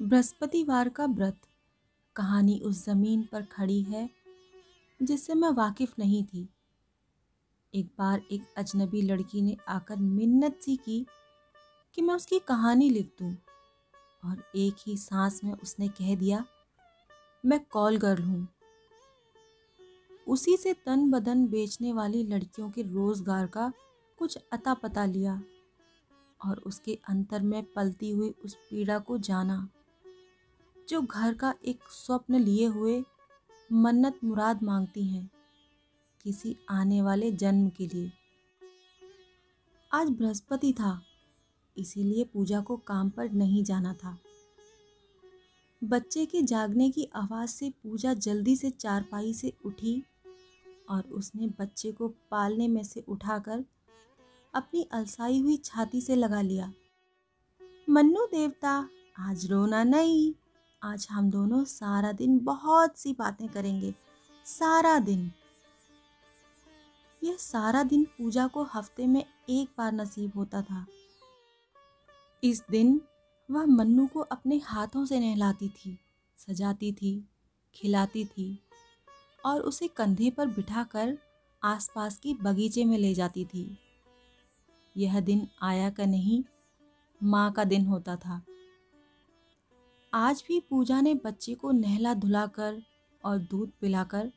बृहस्पतिवार का व्रत कहानी उस ज़मीन पर खड़ी है, जिससे मैं वाकिफ नहीं थी। एक बार एक अजनबी लड़की ने आकर मिन्नत सी की कि मैं उसकी कहानी लिख दूँ, और एक ही सांस में उसने कह दिया, मैं कॉल गर्ल हूँ। उसी से तन बदन बेचने वाली लड़कियों के रोज़गार का कुछ अता पता लिया, और उसके अंतर में पलती हुई उस पीड़ा को जाना। जो घर का एक स्वप्न लिए हुए मन्नत मुराद मांगती हैं किसी आने वाले जन्म के लिए। आज बृहस्पति था, इसीलिए पूजा को काम पर नहीं जाना था। बच्चे के जागने की आवाज़ से पूजा जल्दी से चारपाई से उठी और उसने बच्चे को पालने में से उठाकर अपनी अलसाई हुई छाती से लगा लिया। मन्नू देवता, आज रोना नहीं। आज हम दोनों सारा दिन बहुत सी बातें करेंगे। सारा दिन। यह सारा दिन पूजा को हफ़्ते में एक बार नसीब होता था। इस दिन वह मन्नू को अपने हाथों से नहलाती थी, सजाती थी, खिलाती थी और उसे कंधे पर बिठाकर आसपास की बगीचे में ले जाती थी। यह दिन आया का नहीं, माँ का दिन होता था। आज भी पूजा ने बच्चे को नहला धुलाकर और दूध पिलाकर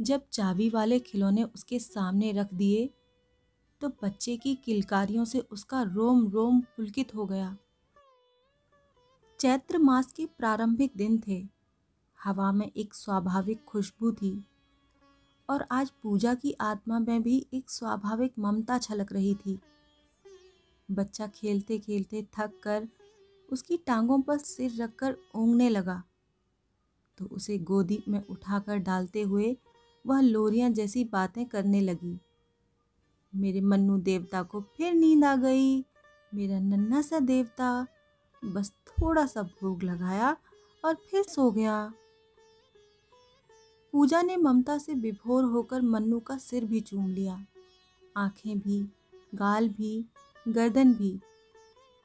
जब चाबी वाले खिलौने उसके सामने रख दिए तो बच्चे की किलकारियों से उसका रोम रोम पुलकित हो गया। चैत्र मास के प्रारंभिक दिन थे। हवा में एक स्वाभाविक खुशबू थी और आज पूजा की आत्मा में भी एक स्वाभाविक ममता छलक रही थी। बच्चा खेलते खेलते थक कर उसकी टांगों पर सिर रखकर ऊँगने लगा। तो उसे गोदी में उठाकर डालते हुए वह लोरियाँ जैसी बातें करने लगी। मेरे मन्नू देवता को फिर नींद आ गई। मेरा नन्ना सा देवता बस थोड़ा सा भोग लगाया और फिर सो गया। पूजा ने ममता से विभोर होकर मन्नू का सिर भी चूम लिया। आँखें भी, गाल भी, गर्दन भी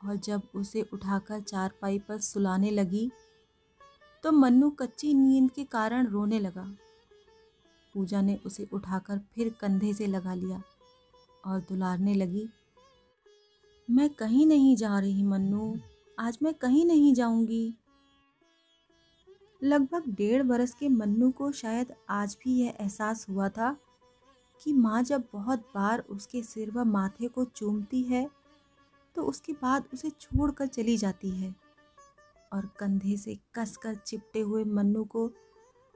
और जब उसे उठाकर चारपाई पर सुलाने लगी तो मन्नू कच्ची नींद के कारण रोने लगा। पूजा ने उसे उठाकर फिर कंधे से लगा लिया और दुलारने लगी, मैं कहीं नहीं जा रही मन्नू, आज मैं कहीं नहीं जाऊँगी। लगभग डेढ़ बरस के मन्नू को शायद आज भी यह एहसास हुआ था कि माँ जब बहुत बार उसके सिर व माथे को चूमती है तो उसके बाद उसे छोड़कर चली जाती है। और कंधे से कसकर चिपटे हुए मन्नू को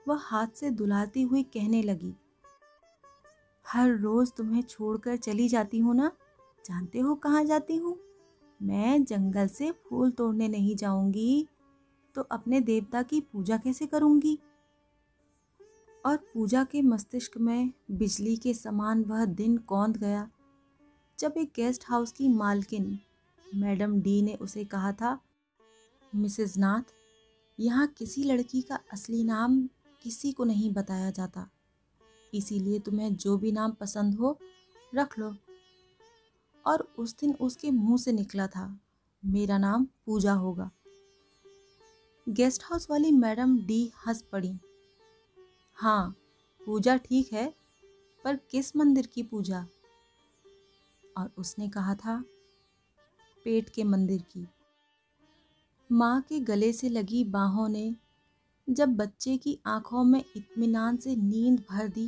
वह हाथ से दुलाती हुई कहने लगी, हर रोज तुम्हें छोड़कर चली जाती हूँ ना? जानते हो कहाँ जाती हूँ? मैं जंगल से फूल तोड़ने नहीं जाऊँगी तो अपने देवता की पूजा कैसे करूँगी? और पूजा के मस्तिष्क में बिजली के समान वह दिन कौंध गया। जब एक गेस्ट हाउस की मालकिन, मैडम डी ने उसे कहा था, मिसेस नाथ, यहाँ किसी लड़की का असली नाम किसी को नहीं बताया जाता। इसीलिए तुम्हें जो भी नाम पसंद हो, रख लो। और उस दिन उसके मुँह से निकला था, मेरा नाम पूजा होगा। गेस्ट हाउस वाली मैडम डी हंस पड़ी। हाँ पूजा ठीक है, पर किस मंदिर की पूजा? और उसने कहा था, पेट के मंदिर की। माँ के गले से लगी बाहों ने जब बच्चे की आँखों में इत्मीनान से नींद भर दी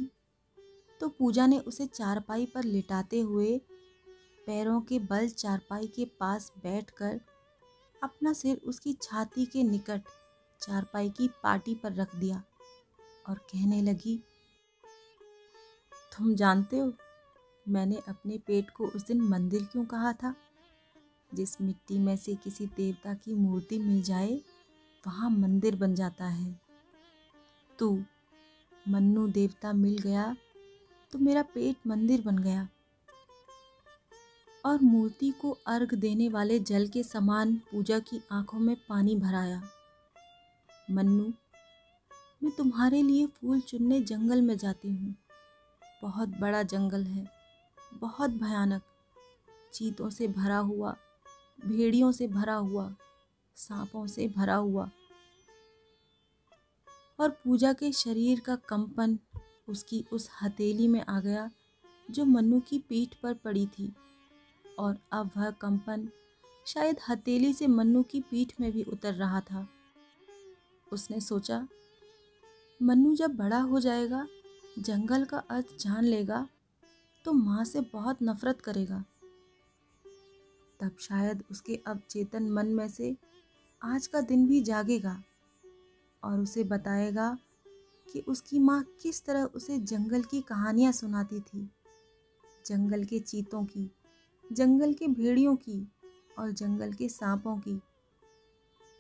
तो पूजा ने उसे चारपाई पर लिटाते हुए पैरों के बल चारपाई के पास बैठकर अपना सिर उसकी छाती के निकट चारपाई की पाटी पर रख दिया और कहने लगी, तुम जानते हो मैंने अपने पेट को उस दिन मंदिर क्यों कहा था? जिस मिट्टी में से किसी देवता की मूर्ति मिल जाए, वहाँ मंदिर बन जाता है। तू, मन्नू देवता मिल गया तो मेरा पेट मंदिर बन गया। और मूर्ति को अर्घ देने वाले जल के समान पूजा की आँखों में पानी भराया मन्नू, मैं तुम्हारे लिए फूल चुनने जंगल में जाती हूँ। बहुत बड़ा जंगल है। बहुत भयानक चीतों से भरा हुआ, भेड़ियों से भरा हुआ, सांपों से भरा हुआ। और पूजा के शरीर का कंपन उसकी उस हथेली में आ गया जो मनु की पीठ पर पड़ी थी। और अब वह कंपन शायद हथेली से मन्नू की पीठ में भी उतर रहा था। उसने सोचा मन्नू जब बड़ा हो जाएगा, जंगल का अर्थ जान लेगा तो माँ से बहुत नफरत करेगा। तब शायद उसके अब चेतन मन में से आज का दिन भी जागेगा और उसे बताएगा कि उसकी माँ किस तरह उसे जंगल की कहानियाँ सुनाती थी। जंगल के चीतों की, जंगल के भेड़ियों की और जंगल के सांपों की।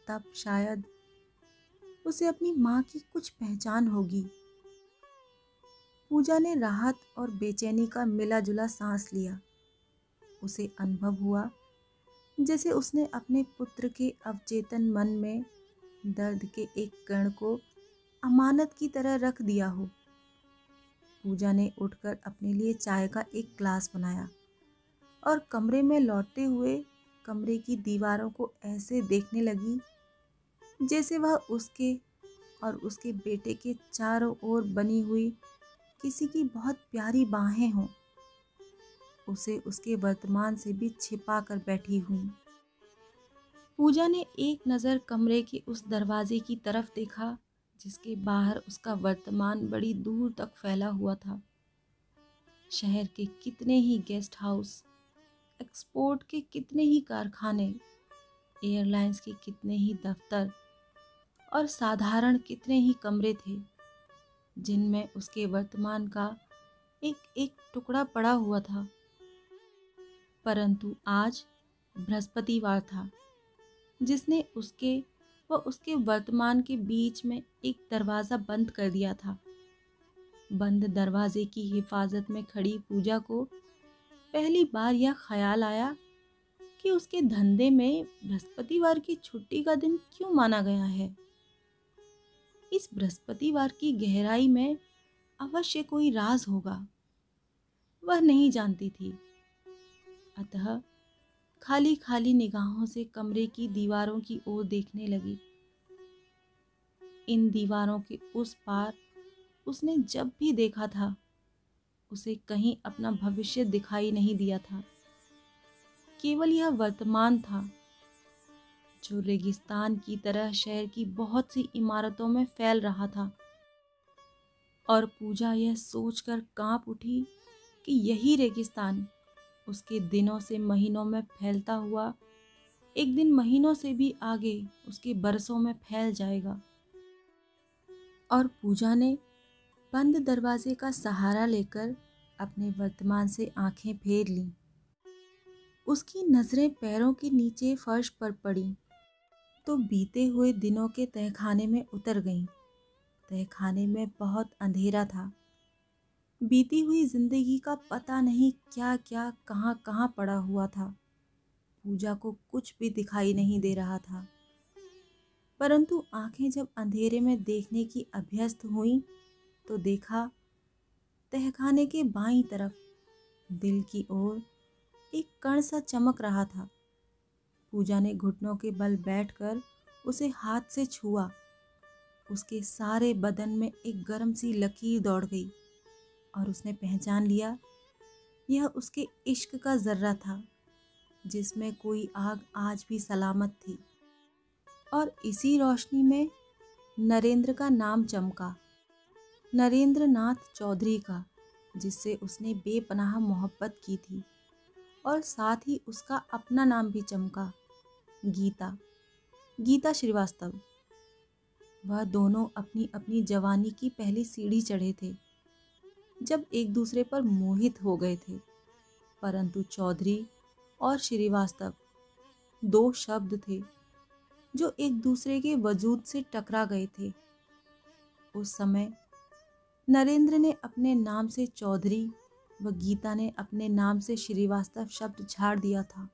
तब शायद उसे अपनी माँ की कुछ पहचान होगी। पूजा ने राहत और बेचैनी का मिला जुला सांस लिया। उसे अनुभव हुआ, जैसे उसने अपने पुत्र के अवचेतन मन में दर्द के एक कण को अमानत की तरह रख दिया हो। पूजा ने उठकर अपने लिए चाय का एक ग्लास बनाया और कमरे में लौटते हुए कमरे की दीवारों को ऐसे देखने लगी, जैसे वह उसके और उसके बेटे के चारों ओर बनी हुई किसी की बहुत प्यारी बाहें हों। उसे उसके वर्तमान से भी छिपा कर बैठी हुई। पूजा ने एक नज़र कमरे के उस दरवाजे की तरफ़ देखा, जिसके बाहर उसका वर्तमान बड़ी दूर तक फैला हुआ था। शहर के कितने ही गेस्ट हाउस, एक्सपोर्ट के कितने ही कारखाने, एयरलाइंस के कितने ही दफ्तर और साधारण कितने ही कमरे थे। जिनमें उसके वर्तमान का एक एक टुकड़ा पड़ा हुआ था। परंतु आज बृहस्पतिवार था, जिसने उसके व उसके वर्तमान के बीच में एक दरवाज़ा बंद कर दिया था। बंद दरवाजे की हिफाजत में खड़ी पूजा को पहली बार यह ख्याल आया कि उसके धंधे में बृहस्पतिवार की छुट्टी का दिन क्यों माना गया है। इस बृहस्पतिवार की गहराई में अवश्य कोई राज होगा। वह नहीं जानती थी। अतः खाली खाली निगाहों से कमरे की दीवारों की ओर देखने लगी। इन दीवारों के उस पार उसने जब भी देखा था, उसे कहीं अपना भविष्य दिखाई नहीं दिया था। केवल यह वर्तमान था। जो रेगिस्तान की तरह शहर की बहुत सी इमारतों में फैल रहा था। और पूजा यह सोचकर काँप उठी कि यही रेगिस्तान उसके दिनों से महीनों में फैलता हुआ, एक दिन महीनों से भी आगे उसके बरसों में फैल जाएगा। और पूजा ने बंद दरवाजे का सहारा लेकर अपने वर्तमान से आँखें फेर लीं। उसकी नज़रें पैरों के नीचे फर्श पर पड़ी। तो बीते हुए दिनों के तहखाने में उतर गईं। तहखाने में बहुत अंधेरा था। बीती हुई ज़िंदगी का पता नहीं क्या क्या कहाँ कहाँ पड़ा हुआ था। पूजा को कुछ भी दिखाई नहीं दे रहा था। परंतु आँखें जब अंधेरे में देखने की अभ्यस्त हुई तो देखा, तहखाने के बाईं तरफ़ दिल की ओर एक कण सा चमक रहा था। पूजा ने घुटनों के बल बैठकर उसे हाथ से छुआ। उसके सारे बदन में एक गर्म सी लकीर दौड़ गई और उसने पहचान लिया, यह उसके इश्क का जर्रा था, जिसमें कोई आग आज भी सलामत थी। और इसी रोशनी में नरेंद्र का नाम चमका नरेंद्र नाथ चौधरी का, जिससे उसने बेपनाह मोहब्बत की थी और साथ ही उसका अपना नाम भी चमका। गीता। गीता श्रीवास्तव। वह दोनों अपनी अपनी जवानी की पहली सीढ़ी चढ़े थे, जब एक दूसरे पर मोहित हो गए थे। परंतु चौधरी और श्रीवास्तव दो शब्द थे, जो एक दूसरे के वजूद से टकरा गए थे। उस समय नरेंद्र ने अपने नाम से चौधरी व गीता ने अपने नाम से श्रीवास्तव शब्द झाड़ दिया था।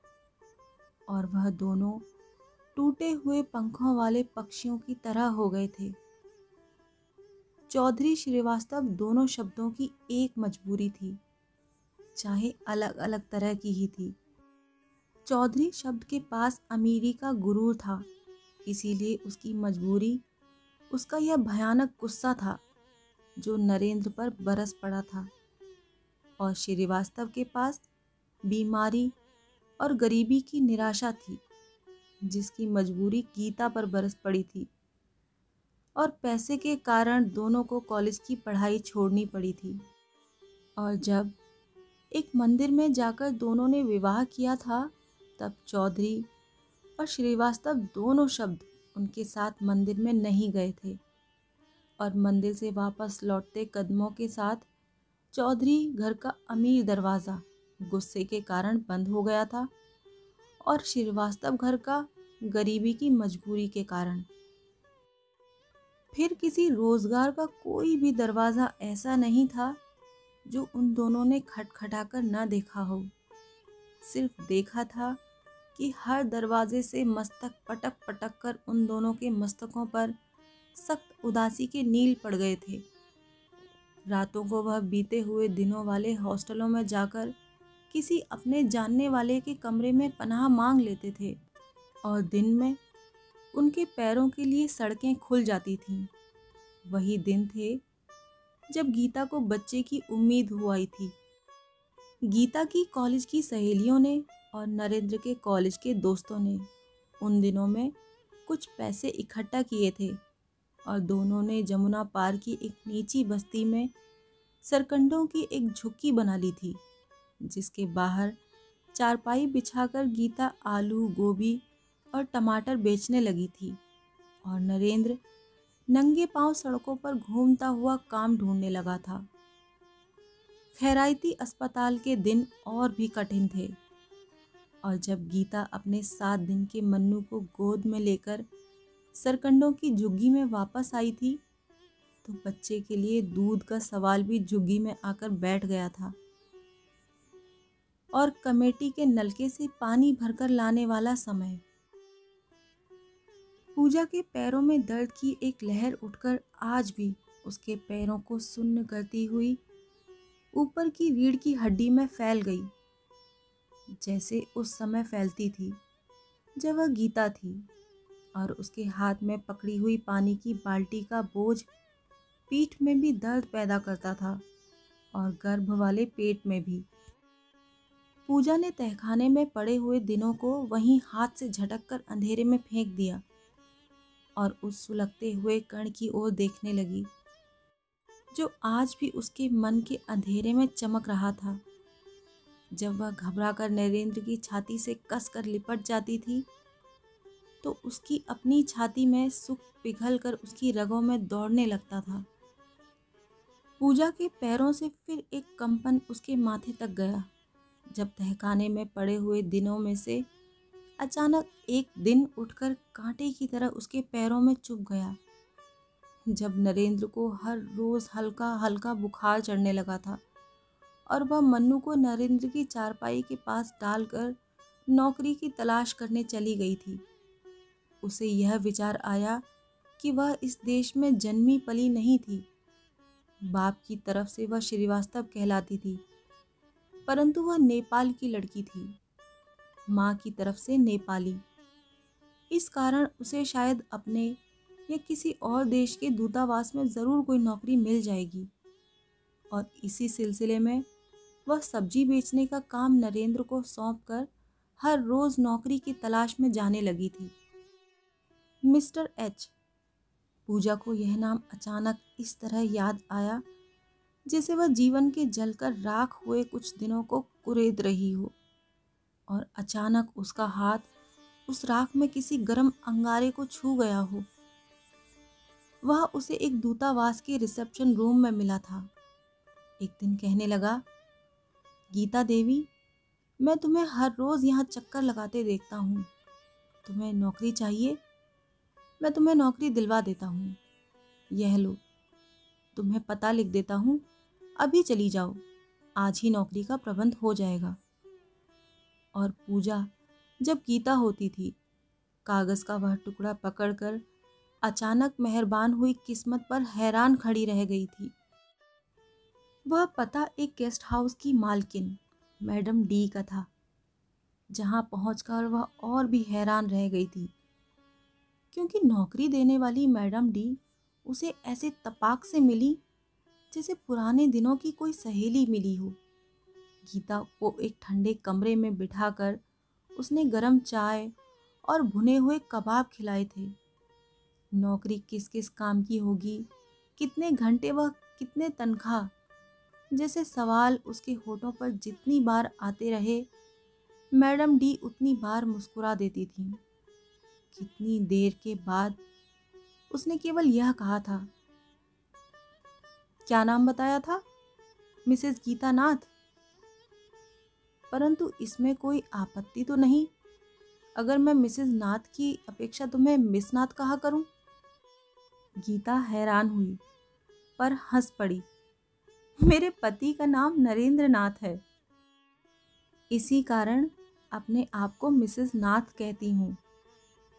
और वह दोनों टूटे हुए पंखों वाले पक्षियों की तरह हो गए थे। चौधरी श्रीवास्तव दोनों शब्दों की एक मजबूरी थी, चाहे अलग अलग तरह की ही थी। चौधरी शब्द के पास अमीरी का गुरूर था, इसीलिए उसकी मजबूरी, उसका यह भयानक गुस्सा था, जो नरेंद्र पर बरस पड़ा था। और श्रीवास्तव के पास बीमारी और गरीबी की निराशा थी, जिसकी मजबूरी गीता पर बरस पड़ी थी। और पैसे के कारण दोनों को कॉलेज की पढ़ाई छोड़नी पड़ी थी। और जब एक मंदिर में जाकर दोनों ने विवाह किया था, तब चौधरी और श्रीवास्तव दोनों शब्द उनके साथ मंदिर में नहीं गए थे। और मंदिर से वापस लौटते कदमों के साथ चौधरी घर का अमीर दरवाज़ा गुस्से के कारण बंद हो गया था और श्रीवास्तव घर का गरीबी की मजबूरी के कारण। फिर किसी रोज़गार का कोई भी दरवाज़ा ऐसा नहीं था जो उन दोनों ने खटखटाकर न देखा हो। सिर्फ़ देखा था कि हर दरवाजे से मस्तक पटक पटक कर उन दोनों के मस्तकों पर सख्त उदासी के नील पड़ गए थे। रातों को वह बीते हुए दिनों वाले हॉस्टलों में जाकर किसी अपने जानने वाले के कमरे में पनाह मांग लेते थे और दिन में उनके पैरों के लिए सड़कें खुल जाती थीं। वही दिन थे जब गीता को बच्चे की उम्मीद हुई थी। गीता की कॉलेज की सहेलियों ने और नरेंद्र के कॉलेज के दोस्तों ने उन दिनों में कुछ पैसे इकट्ठा किए थे और दोनों ने जमुना पार की एक नीची बस्ती में सरकंडों की एक झुक्की बना ली थी। जिसके बाहर चारपाई बिछाकर गीता, आलू, गोभी और टमाटर बेचने लगी थी और नरेंद्र नंगे पाँव सड़कों पर घूमता हुआ काम ढूँढने लगा था। खैरायती अस्पताल के दिन और भी कठिन थे और जब गीता अपने सात दिन के मन्नू को गोद में लेकर सरकंडों की झुग्गी में वापस आई थी तो बच्चे के लिए दूध का सवाल भी झुग्गी में आकर बैठ गया था। और कमेटी के नलके से पानी भरकर लाने वाला समय। पूजा के पैरों में दर्द की एक लहर उठकर आज भी उसके पैरों को सुन्न करती हुई ऊपर की रीढ़ की हड्डी में फैल गई। जैसे उस समय फैलती थी, जब वह गीता थी और उसके हाथ में पकड़ी हुई पानी की बाल्टी का बोझ पीठ में भी दर्द पैदा करता था और गर्भ वाले पेट में भी पूजा ने तहखाने में पड़े हुए दिनों को वहीं हाथ से झटक कर अंधेरे में फेंक दिया और उस सुलगते हुए कण की ओर देखने लगी, जो आज भी उसके मन के अंधेरे में चमक रहा था। जब वह घबराकर नरेंद्र की छाती से कसकर लिपट जाती थी तो उसकी अपनी छाती में सुख पिघल कर उसकी रगों में दौड़ने लगता था। पूजा के पैरों से फिर एक कंपन उसके माथे तक गया। जब तहखाने में पड़े हुए दिनों में से अचानक एक दिन उठकर कांटे की तरह उसके पैरों में चुभ गया। जब नरेंद्र को हर रोज हल्का हल्का बुखार चढ़ने लगा था और वह मन्नू को नरेंद्र की चारपाई के पास डालकर नौकरी की तलाश करने चली गई थी, उसे यह विचार आया कि वह इस देश में जन्मी पली नहीं थी। बाप की तरफ़ से वह श्रीवास्तव कहलाती थी। परंतु वह नेपाल की लड़की थी। माँ की तरफ़ से नेपाली। इस कारण उसे शायद अपने या किसी और देश के दूतावास में ज़रूर कोई नौकरी मिल जाएगी। और इसी सिलसिले में वह सब्ज़ी बेचने का काम नरेंद्र को सौंप कर हर रोज़ नौकरी की तलाश में जाने लगी थी। Mister H. पूजा को यह नाम अचानक इस तरह याद आया जैसे वह जीवन के जलकर राख हुए कुछ दिनों को कुरेद रही हो। और अचानक उसका हाथ उस राख में किसी गर्म अंगारे को छू गया हो। वह उसे एक दूतावास के रिसेप्शन रूम में मिला था। एक दिन कहने लगा, गीता देवी, मैं तुम्हें हर रोज़ यहाँ चक्कर लगाते देखता हूँ। तुम्हें नौकरी चाहिए? मैं तुम्हें नौकरी दिलवा देता हूँ। यह लो, तुम्हें पता लिख देता हूँ अभी चली जाओ। आज ही नौकरी का प्रबंध हो जाएगा। और पूजा, जब गीता होती थी, कागज़ का वह टुकड़ा पकड़कर अचानक मेहरबान हुई किस्मत पर हैरान खड़ी रह गई थी। वह पता एक गेस्ट हाउस की मालकिन, मैडम डी का था, जहाँ पहुंचकर वह और भी हैरान रह गई थी। क्योंकि नौकरी देने वाली मैडम डी उसे ऐसे तपाक से मिली जैसे पुराने दिनों की कोई सहेली मिली हो। गीता को एक ठंडे कमरे में बिठाकर उसने गरम चाय और भुने हुए कबाब खिलाए थे। नौकरी किस किस काम की होगी? कितने घंटे व कितने तनख्वाह? जैसे सवाल उसके होठों पर जितनी बार आते रहे, मैडम डी उतनी बार मुस्कुरा देती थी। कितनी देर के बाद उसने केवल यह कहा था क्या नाम बताया था? मिसेस गीता नाथ परंतु इसमें कोई आपत्ति तो नहीं। अगर मैं मिसेस नाथ की अपेक्षा तुम्हें मिस नाथ कहा करूँ? गीता हैरान हुई, पर हंस पड़ी। मेरे पति का नाम नरेंद्र नाथ है। इसी कारण अपने आप को मिसेस नाथ कहती हूँ।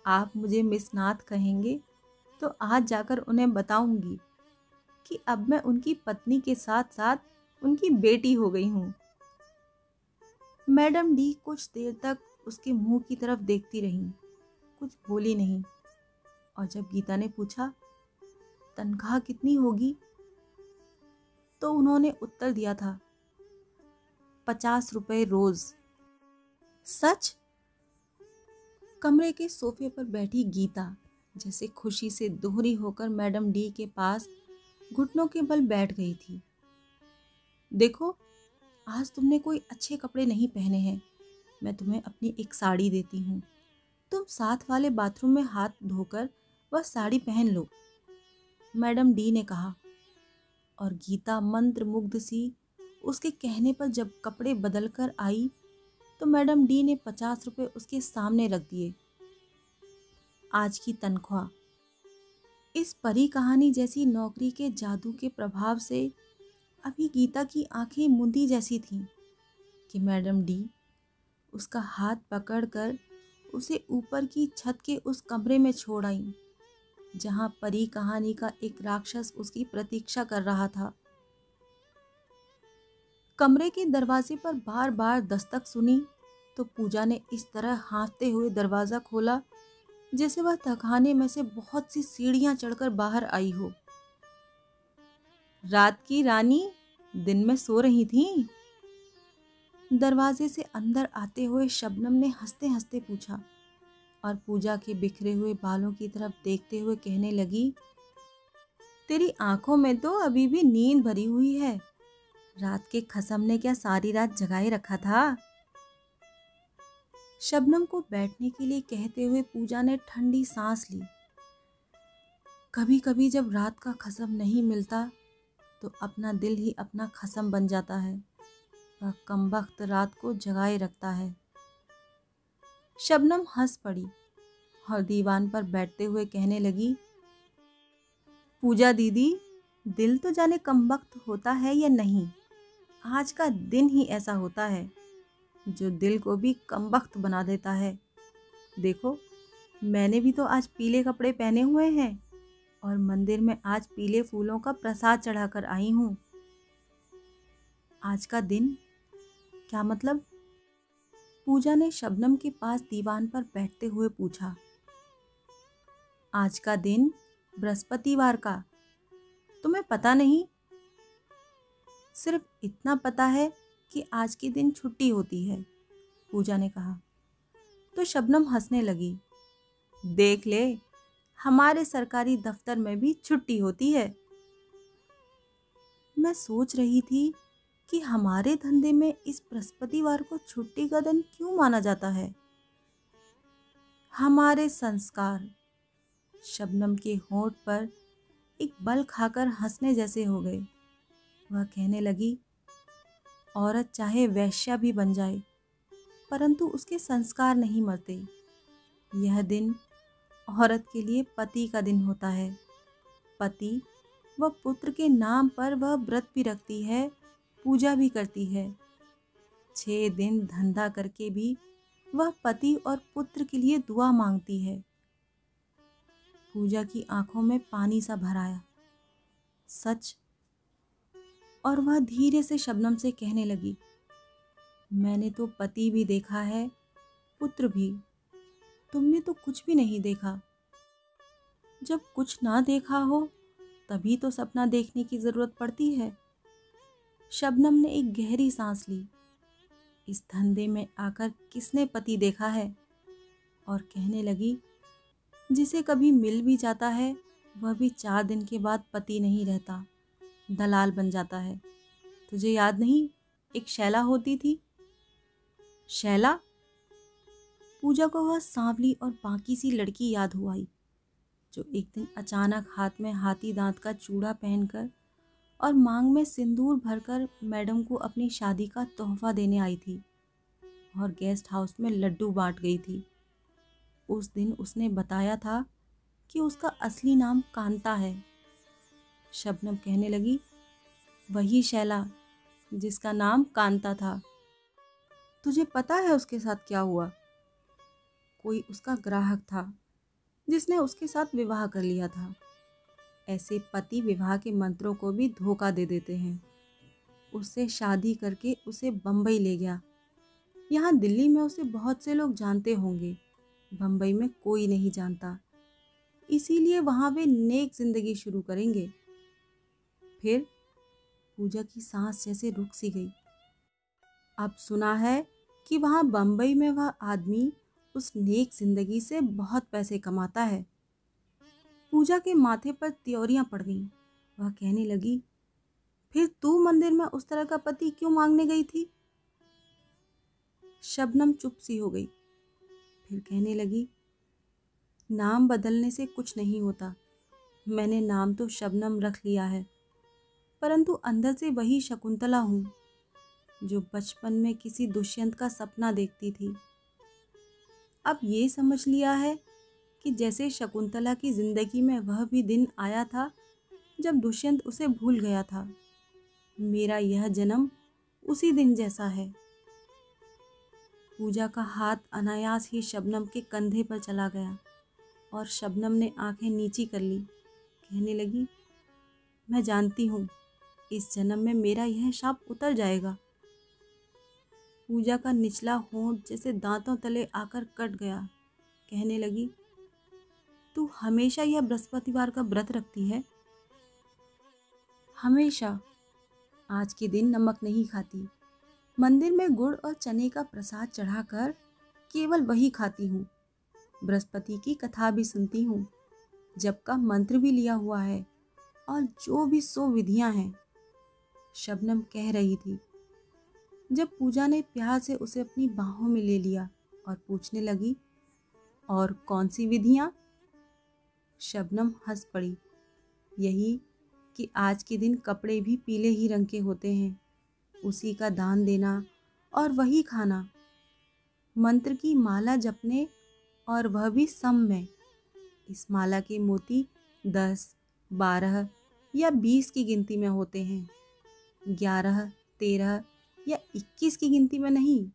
आप मुझे मिस नाथ कहेंगे तो आज जाकर उन्हें बताऊँगी। कि अब मैं उनकी पत्नी के साथ साथ उनकी बेटी हो गई हूँ। मैडम डी कुछ देर तक उसके मुँह की तरफ़ देखती रही, कुछ बोली नहीं। और जब गीता ने पूछा, तनख्वाह कितनी होगी? तो उन्होंने उत्तर दिया था, पचास रुपए रोज। सच? कमरे के सोफे पर बैठी गीता जैसे खुशी से दोहरी होकर मैडम डी के पास घुटनों के बल बैठ गई थी। देखो, आज तुमने कोई अच्छे कपड़े नहीं पहने हैं। मैं तुम्हें अपनी एक साड़ी देती हूँ। तुम साथ वाले बाथरूम में हाथ धोकर वह साड़ी पहन लो। मैडम डी ने कहा। और गीता मंत्र मुग्ध सी उसके कहने पर जब कपड़े बदल कर आई तो मैडम डी ने पचास रुपये उसके सामने रख दिए। आज की तनख्वाह इस परी कहानी जैसी नौकरी के जादू के प्रभाव से अभी गीता की आँखें मुंदी जैसी थीं कि मैडम डी उसका हाथ पकड़कर उसे ऊपर की छत के उस कमरे में छोड़ आई, जहाँ परी कहानी का एक राक्षस उसकी प्रतीक्षा कर रहा था। कमरे के दरवाजे पर बार बार दस्तक सुनी तो पूजा ने इस तरह हाँफते हुए दरवाज़ा खोला जैसे वह तखाने में से बहुत सी सीढ़ियाँ चढ़कर बाहर आई हो। रात की रानी दिन में सो रही थी। दरवाजे से अंदर आते हुए शबनम ने हँसते हँसते पूछा और पूजा के बिखरे हुए बालों की तरफ़ देखते हुए कहने लगी, तेरी आँखों में तो अभी भी नींद भरी हुई है। रात के खसम ने क्या सारी रात जगाए रखा था? शबनम को बैठने के लिए कहते हुए पूजा ने ठंडी सांस ली। कभी कभी जब रात का खसम नहीं मिलता तो अपना दिल ही अपना खसम बन जाता है वह कम वक्त रात को जगाए रखता है। शबनम हंस पड़ी और दीवान पर बैठते हुए कहने लगी, पूजा दीदी, दिल तो जाने कम वक्त होता है या नहीं? आज का दिन ही ऐसा होता है। जो दिल को भी कम वक्त बना देता है। देखो, मैंने भी तो आज पीले कपड़े पहने हुए हैं और मंदिर में आज पीले फूलों का प्रसाद चढ़ाकर आई हूँ। आज का दिन? क्या मतलब? पूजा ने शबनम के पास दीवान पर बैठते हुए पूछा। आज का दिन? बृहस्पतिवार का। तुम्हें पता नहीं? सिर्फ़ इतना पता है कि आज के दिन छुट्टी होती है, पूजा ने कहा। तो शबनम हंसने लगी। देख ले, हमारे सरकारी दफ्तर में भी छुट्टी होती है। मैं सोच रही थी कि हमारे धंधे में इस बृहस्पतिवार को छुट्टी का दिन क्यों माना जाता है? हमारे संस्कार। शबनम के होठ पर एक बल खाकर हंसने जैसे हो गए। वह कहने लगी औरत चाहे वैश्या भी बन जाए, परंतु उसके संस्कार नहीं मरते। यह दिन औरत के लिए पति का दिन होता है। पति व पुत्र के नाम पर वह व्रत भी रखती है, पूजा भी करती है। छः दिन धंधा करके भी वह पति और पुत्र के लिए दुआ मांगती है। पूजा की आँखों में पानी सा भराया सच और वह धीरे से शबनम से कहने लगी, मैंने तो पति भी देखा है, पुत्र भी। तुमने तो कुछ भी नहीं देखा। जब कुछ ना देखा हो, तभी तो सपना देखने की ज़रूरत पड़ती है। शबनम ने एक गहरी सांस ली। इस धंधे में आकर किसने पति देखा है? और कहने लगी, जिसे कभी मिल भी जाता है, वह भी चार दिन के बाद पति नहीं रहता। दलाल बन जाता है। तुझे याद नहीं? एक शैला होती थी। शैला? पूजा को वह सांवली और बाकी सी लड़की याद हुआ आई जो एक दिन अचानक हाथ में हाथी दांत का चूड़ा पहनकर और मांग में सिंदूर भरकर मैडम को अपनी शादी का तोहफा देने आई थी और गेस्ट हाउस में लड्डू बांट गई थी। उस दिन उसने बताया था कि उसका असली नाम कांता है। शबनम कहने लगी, वही शैला, जिसका नाम कांता था। तुझे पता है उसके साथ क्या हुआ? कोई उसका ग्राहक था, जिसने उसके साथ विवाह कर लिया था। ऐसे पति विवाह के मंत्रों को भी धोखा दे देते हैं। उससे शादी करके उसे बम्बई ले गया। यहाँ दिल्ली में उसे बहुत से लोग जानते होंगे बम्बई में कोई नहीं जानता। इसीलिए वहाँ वे नेक ज़िंदगी शुरू करेंगे। फिर पूजा की सांस जैसे रुक सी गई। अब सुना है कि वहाँ बम्बई में वह आदमी उस नेक ज़िंदगी से बहुत पैसे कमाता है। पूजा के माथे पर त्योरियाँ पड़ गईं। वह कहने लगी, फिर तू मंदिर में उस तरह का पति क्यों मांगने गई थी? शबनम चुप सी हो गई। फिर कहने लगी, नाम बदलने से कुछ नहीं होता। मैंने नाम तो शबनम रख लिया है। परंतु अंदर से वही शकुंतला हूँ, जो बचपन में किसी दुष्यंत का सपना देखती थी। अब ये समझ लिया है कि जैसे शकुंतला की ज़िंदगी में वह भी दिन आया था, जब दुष्यंत उसे भूल गया था। मेरा यह जन्म उसी दिन जैसा है। पूजा का हाथ अनायास ही शबनम के कंधे पर चला गया और शबनम ने आँखें नीची कर ली। कहने लगी, मैं जानती हूँ इस जन्म में मेरा यह शाप उतर जाएगा। पूजा का निचला होंठ जैसे दांतों तले आकर कट गया। कहने लगी, तू हमेशा यह बृहस्पतिवार का व्रत रखती है? हमेशा। आज के दिन नमक नहीं खाती। मंदिर में गुड़ और चने का प्रसाद चढ़ाकर केवल वही खाती हूँ। बृहस्पति की कथा भी सुनती हूँ। जब का मंत्र भी लिया हुआ है और जो भी सो विधियाँ हैं शबनम कह रही थी। जब पूजा ने प्यार से उसे अपनी बाहों में ले लिया और पूछने लगी, और कौन सी विधियाँ? शबनम हंस पड़ी। यही कि आज के दिन कपड़े भी पीले ही रंग के होते हैं। उसी का दान देना और वही खाना। मंत्र की माला जपने और वह भी सम में। इस माला के मोती दस, बारह या बीस की गिनती में होते हैं। ग्यारह, तेरह या इक्कीस की गिनती में नहीं।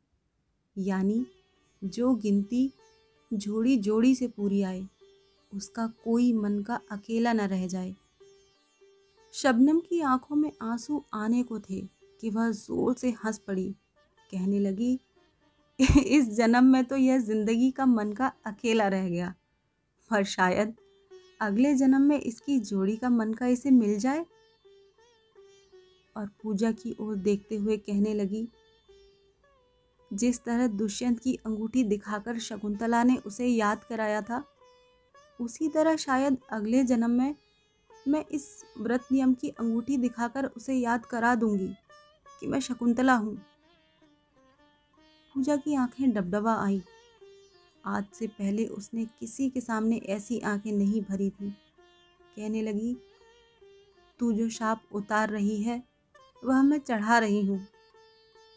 यानी जो गिनती जोड़ी जोड़ी से पूरी आए, उसका कोई मन का अकेला न रह जाए। शबनम की आँखों में आँसू आने को थे कि वह ज़ोर से हंस पड़ी। कहने लगी, इस जन्म में तो यह ज़िंदगी का मन का अकेला रह गया। पर शायद अगले जन्म में इसकी जोड़ी का मन का इसे मिल जाए। और पूजा की ओर देखते हुए कहने लगी, जिस तरह दुष्यंत की अंगूठी दिखाकर शकुंतला ने उसे याद कराया था, उसी तरह शायद अगले जन्म में मैं इस व्रत नियम की अंगूठी दिखाकर उसे याद करा दूँगी कि मैं शकुंतला हूँ। पूजा की आँखें डबडबा आई। आज से पहले उसने किसी के सामने ऐसी आँखें नहीं भरी थी। कहने लगी, तू जो शाप उतार रही है वह मैं चढ़ा रही हूँ।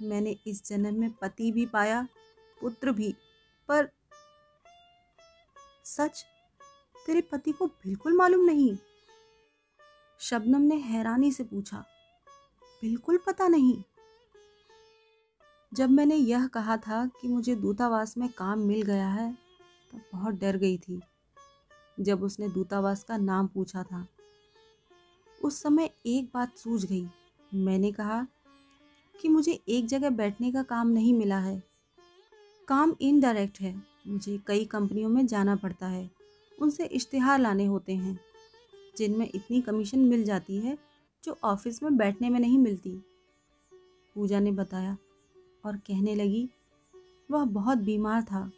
मैंने इस जन्म में पति भी पाया, पुत्र भी, पर सच तेरे पति को बिल्कुल मालूम नहीं। शबनम ने हैरानी से पूछा, बिल्कुल पता नहीं। जब मैंने यह कहा था कि मुझे दूतावास में काम मिल गया है तो बहुत डर गई थी। जब उसने दूतावास का नाम पूछा था, उस समय एक बात सूझ गई। मैंने कहा कि मुझे एक जगह बैठने का काम नहीं मिला है। काम इनडायरेक्ट है। मुझे कई कंपनियों में जाना पड़ता है। उनसे इश्तिहार लाने होते हैं, जिनमें इतनी कमीशन मिल जाती है जो ऑफ़िस में बैठने में नहीं मिलती। पूजा ने बताया और कहने लगी, वह बहुत बीमार था।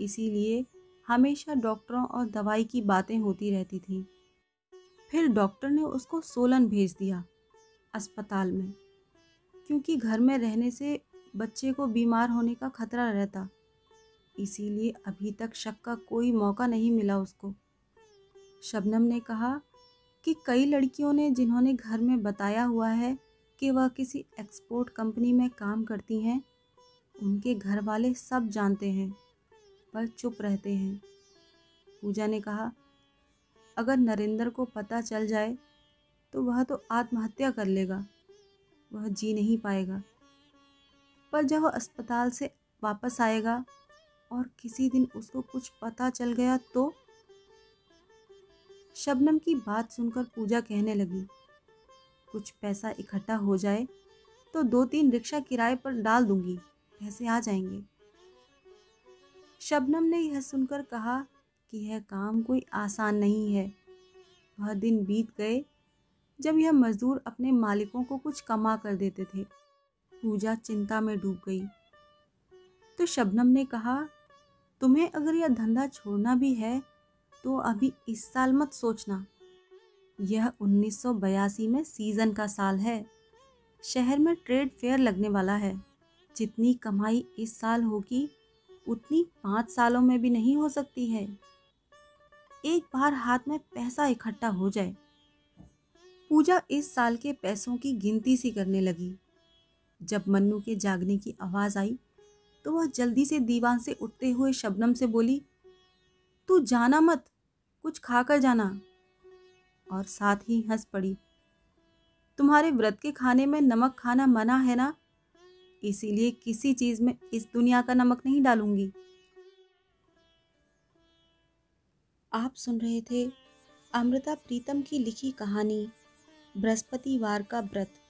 इसीलिए हमेशा डॉक्टरों और दवाई की बातें होती रहती थी। फिर डॉक्टर ने उसको सोलन भेज दिया। अस्पताल में, क्योंकि घर में रहने से बच्चे को बीमार होने का खतरा रहता। इसीलिए अभी तक शक का कोई मौका नहीं मिला उसको। शबनम ने कहा कि कई लड़कियों ने जिन्होंने घर में बताया हुआ है कि वह किसी एक्सपोर्ट कंपनी में काम करती हैं, उनके घर वाले सब जानते हैं, पर चुप रहते हैं। पूजा ने कहा, अगर नरेंद्र को पता चल जाए तो वह तो आत्महत्या कर लेगा। वह जी नहीं पाएगा। पर जब वह अस्पताल से वापस आएगा और किसी दिन उसको कुछ पता चल गया तो शबनम की बात सुनकर पूजा कहने लगी, कुछ पैसा इकट्ठा हो जाए तो दो तीन रिक्शा किराए पर डाल दूँगी, पैसे आ जाएँगे। शबनम ने यह सुनकर कहा कि यह काम कोई आसान नहीं है। वह दिन बीत गए जब यह मजदूर अपने मालिकों को कुछ कमा कर देते थे। पूजा चिंता में डूब गई। तो शबनम ने कहा, तुम्हें अगर यह धंधा छोड़ना भी है तो अभी इस साल मत सोचना। यह 1982 में सीज़न का साल है। शहर में ट्रेड फेयर लगने वाला है। जितनी कमाई इस साल होगी, उतनी पाँच सालों में भी नहीं हो सकती है। एक बार हाथ में पैसा इकट्ठा हो जाए पूजा इस साल के पैसों की गिनती सी करने लगी। जब मन्नू के जागने की आवाज़ आई तो वह जल्दी से दीवान से उठते हुए शबनम से बोली, तू जाना मत, कुछ खा कर जाना। और साथ ही हंस पड़ी, तुम्हारे व्रत के खाने में नमक खाना मना है ना? इसीलिए किसी चीज़ में इस दुनिया का नमक नहीं डालूँगी। आप सुन रहे थे अमृता प्रीतम की लिखी कहानी। बृहस्पतिवार का व्रत।